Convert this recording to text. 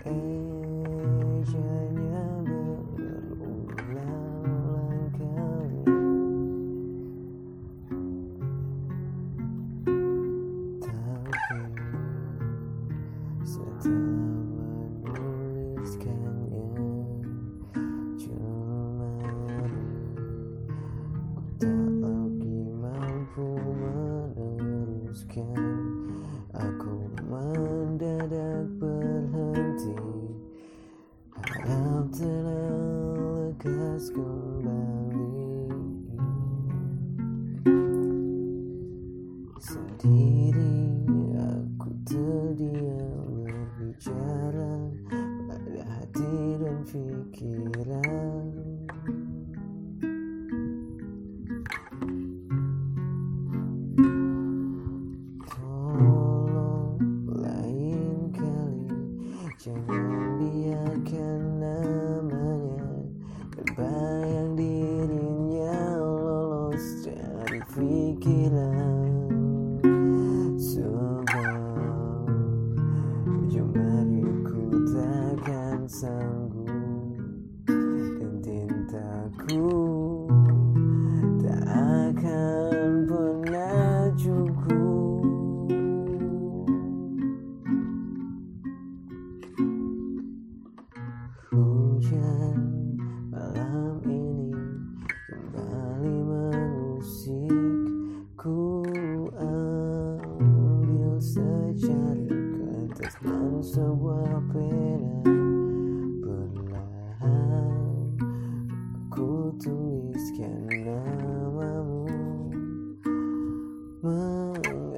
Kejanya berulang-ulang kali. Tapi setelah menuliskannya Cuma ku tak lagi mampu meneruskan. Aku mendadak kembali Sendiri aku terdiam berbicara Pada hati dan pikiran dari pikiran Sebab Ujung hariku takkan sanggup sebuah pena Perlahan aku tuliskan namamu. Mengejanya